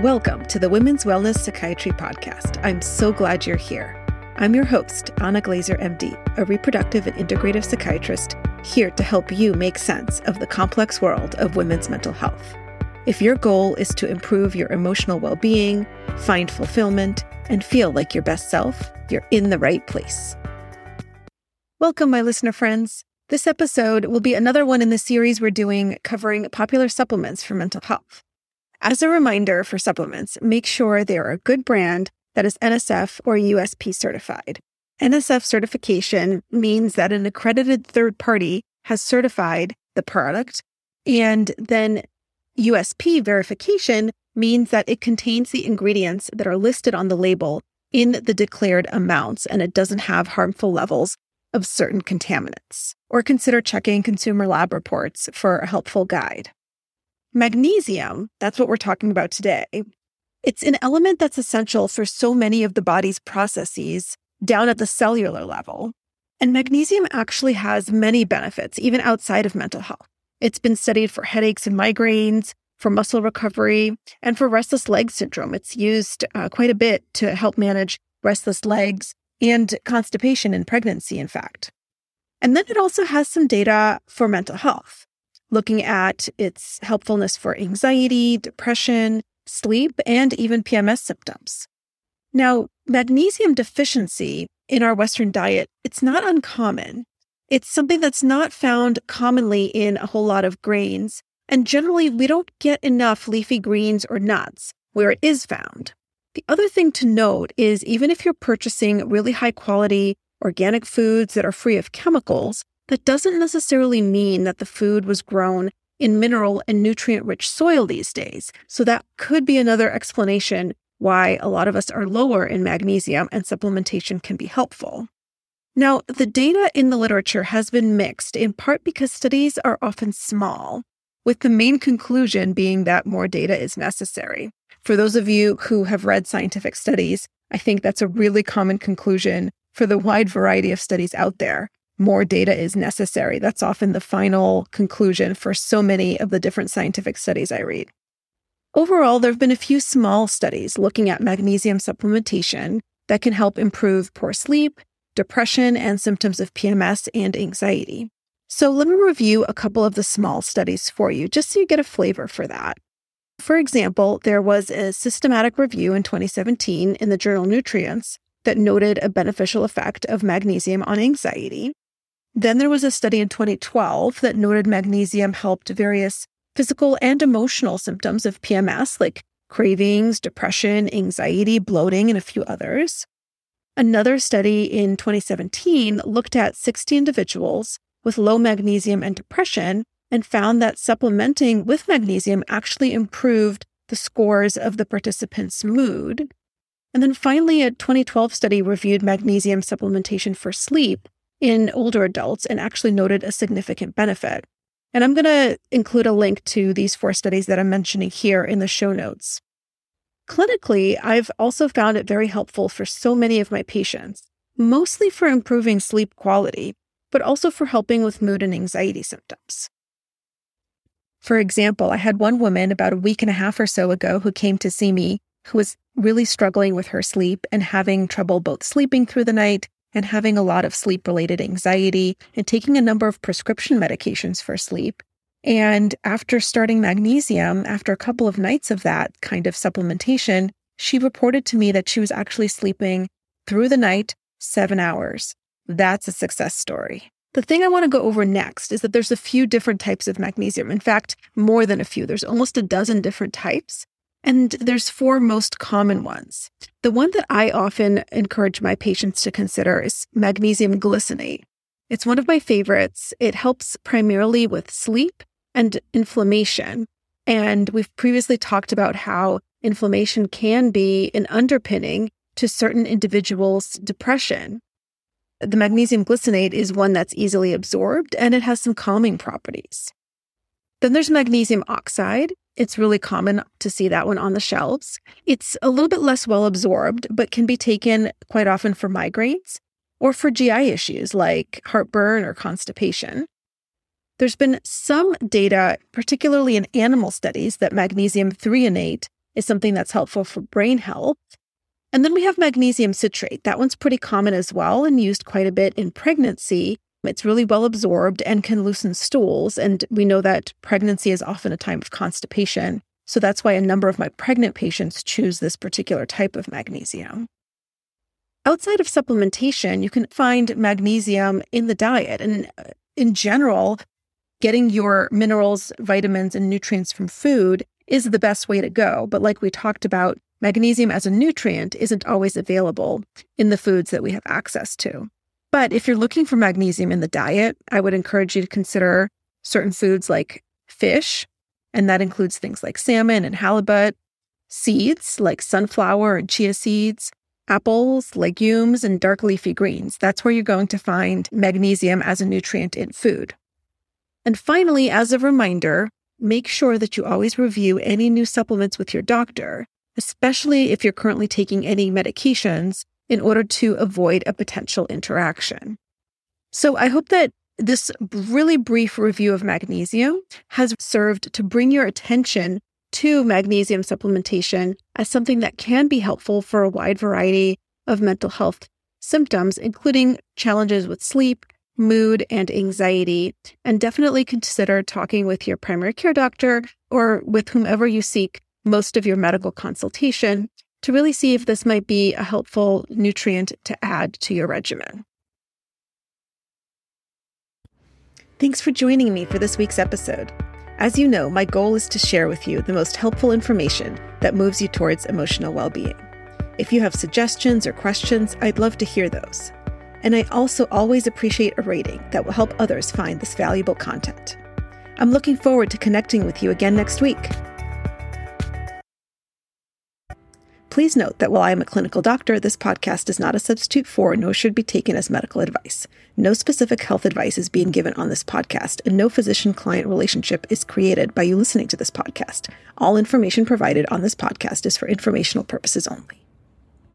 Welcome to the Women's Wellness Psychiatry Podcast. I'm so glad you're here. I'm your host, Anna Glezer, MD, a reproductive and integrative psychiatrist, here to help you make sense of the complex world of women's mental health. If your goal is to improve your emotional well being, find fulfillment, and feel like your best self, you're in the right place. Welcome, my listener friends. This episode will be another one in the series we're doing covering popular supplements for mental health. As a reminder for supplements, make sure they are a good brand that is NSF or USP certified. NSF certification means that an accredited third party has certified the product, and then USP verification means that it contains the ingredients that are listed on the label in the declared amounts and it doesn't have harmful levels of certain contaminants. Or consider checking consumer lab reports for a helpful guide. Magnesium, that's what we're talking about today. It's an element that's essential for so many of the body's processes down at the cellular level. And magnesium actually has many benefits, even outside of mental health. It's been studied for headaches and migraines, for muscle recovery, and for restless leg syndrome. It's used uh, quite a bit to help manage restless legs and constipation in pregnancy, in fact. And then it also has some data for mental health looking at its helpfulness for anxiety, depression, sleep, and even PMS symptoms. Now, magnesium deficiency in our Western diet, it's not uncommon. It's something that's not found commonly in a whole lot of grains, and generally we don't get enough leafy greens or nuts where it is found. The other thing to note is even if you're purchasing really high quality organic foods that are free of chemicals, that doesn't necessarily mean that the food was grown in mineral and nutrient rich soil these days. So that could be another explanation why a lot of us are lower in magnesium and supplementation can be helpful. Now, the data in the literature has been mixed in part because studies are often small, with the main conclusion being that more data is necessary. For those of you who have read scientific studies, I think that's a really common conclusion for the wide variety of studies out there more data is necessary. That's often the final conclusion for so many of the different scientific studies I read. Overall, there have been a few small studies looking at magnesium supplementation that can help improve poor sleep, depression, and symptoms of PMS and anxiety. So, let me review a couple of the small studies for you, just so you get a flavor for that. For example, there was a systematic review in 2017 in the journal Nutrients that noted a beneficial effect of magnesium on anxiety. Then there was a study in 2012 that noted magnesium helped various physical and emotional symptoms of PMS, like cravings, depression, anxiety, bloating, and a few others. Another study in 2017 looked at 60 individuals with low magnesium and depression and found that supplementing with magnesium actually improved the scores of the participants' mood. And then finally, a 2012 study reviewed magnesium supplementation for sleep in older adults and actually noted a significant benefit. And I'm going to include a link to these four studies that I'm mentioning here in the show notes. Clinically, I've also found it very helpful for so many of my patients, mostly for improving sleep quality, but also for helping with mood and anxiety symptoms. For example, I had one woman about a week and a half or so ago who came to see me who was really struggling with her sleep and having trouble both sleeping through the night and having a lot of sleep related anxiety and taking a number of prescription medications for sleep. And after starting magnesium, after a couple of nights of that kind of supplementation, she reported to me that she was actually sleeping through the night seven hours. That's a success story. The thing I want to go over next is that there's a few different types of magnesium. In fact, more than a few. There's almost a dozen different types. And there's four most common ones. The one that I often encourage my patients to consider is magnesium glycinate. It's one of my favorites. It helps primarily with sleep and inflammation. And we've previously talked about how inflammation can be an underpinning to certain individuals' depression. The magnesium glycinate is one that's easily absorbed and it has some calming properties. Then there's magnesium oxide. It's really common to see that one on the shelves. It's a little bit less well absorbed, but can be taken quite often for migraines or for GI issues like heartburn or constipation. There's been some data, particularly in animal studies, that magnesium threonate is something that's helpful for brain health. And then we have magnesium citrate. That one's pretty common as well and used quite a bit in pregnancy. It's really well absorbed and can loosen stools. And we know that pregnancy is often a time of constipation. So that's why a number of my pregnant patients choose this particular type of magnesium. Outside of supplementation, you can find magnesium in the diet. And uh, in general, getting your minerals, vitamins, and nutrients from food is the best way to go. But like we talked about, magnesium as a nutrient isn't always available in the foods that we have access to. But if you're looking for magnesium in the diet, I would encourage you to consider certain foods like fish, and that includes things like salmon and halibut, seeds like sunflower and chia seeds, apples, legumes, and dark leafy greens. That's where you're going to find magnesium as a nutrient in food. And finally, as a reminder, make sure that you always review any new supplements with your doctor, especially if you're currently taking any medications, in order to avoid a potential interaction. So I hope that this really brief review of magnesium has served to bring your attention to magnesium supplementation as something that can be helpful for a wide variety of mental health symptoms, including challenges with sleep, mood, and anxiety. And definitely consider talking with your primary care doctor or with whomever you seek most of your medical consultation to really see if this might be a helpful nutrient to add to your regimen. Thanks for joining me for this week's episode. As you know, my goal is to share with you the most helpful information that moves you towards emotional well being. If you have suggestions or questions, I'd love to hear those. And I also always appreciate a rating that will help others find this valuable content. I'm looking forward to connecting with you again next week. Please note that while I am a clinical doctor, this podcast is not a substitute for nor should be taken as medical advice. No specific health advice is being given on this podcast, and no physician client relationship is created by you listening to this podcast. All information provided on this podcast is for informational purposes only.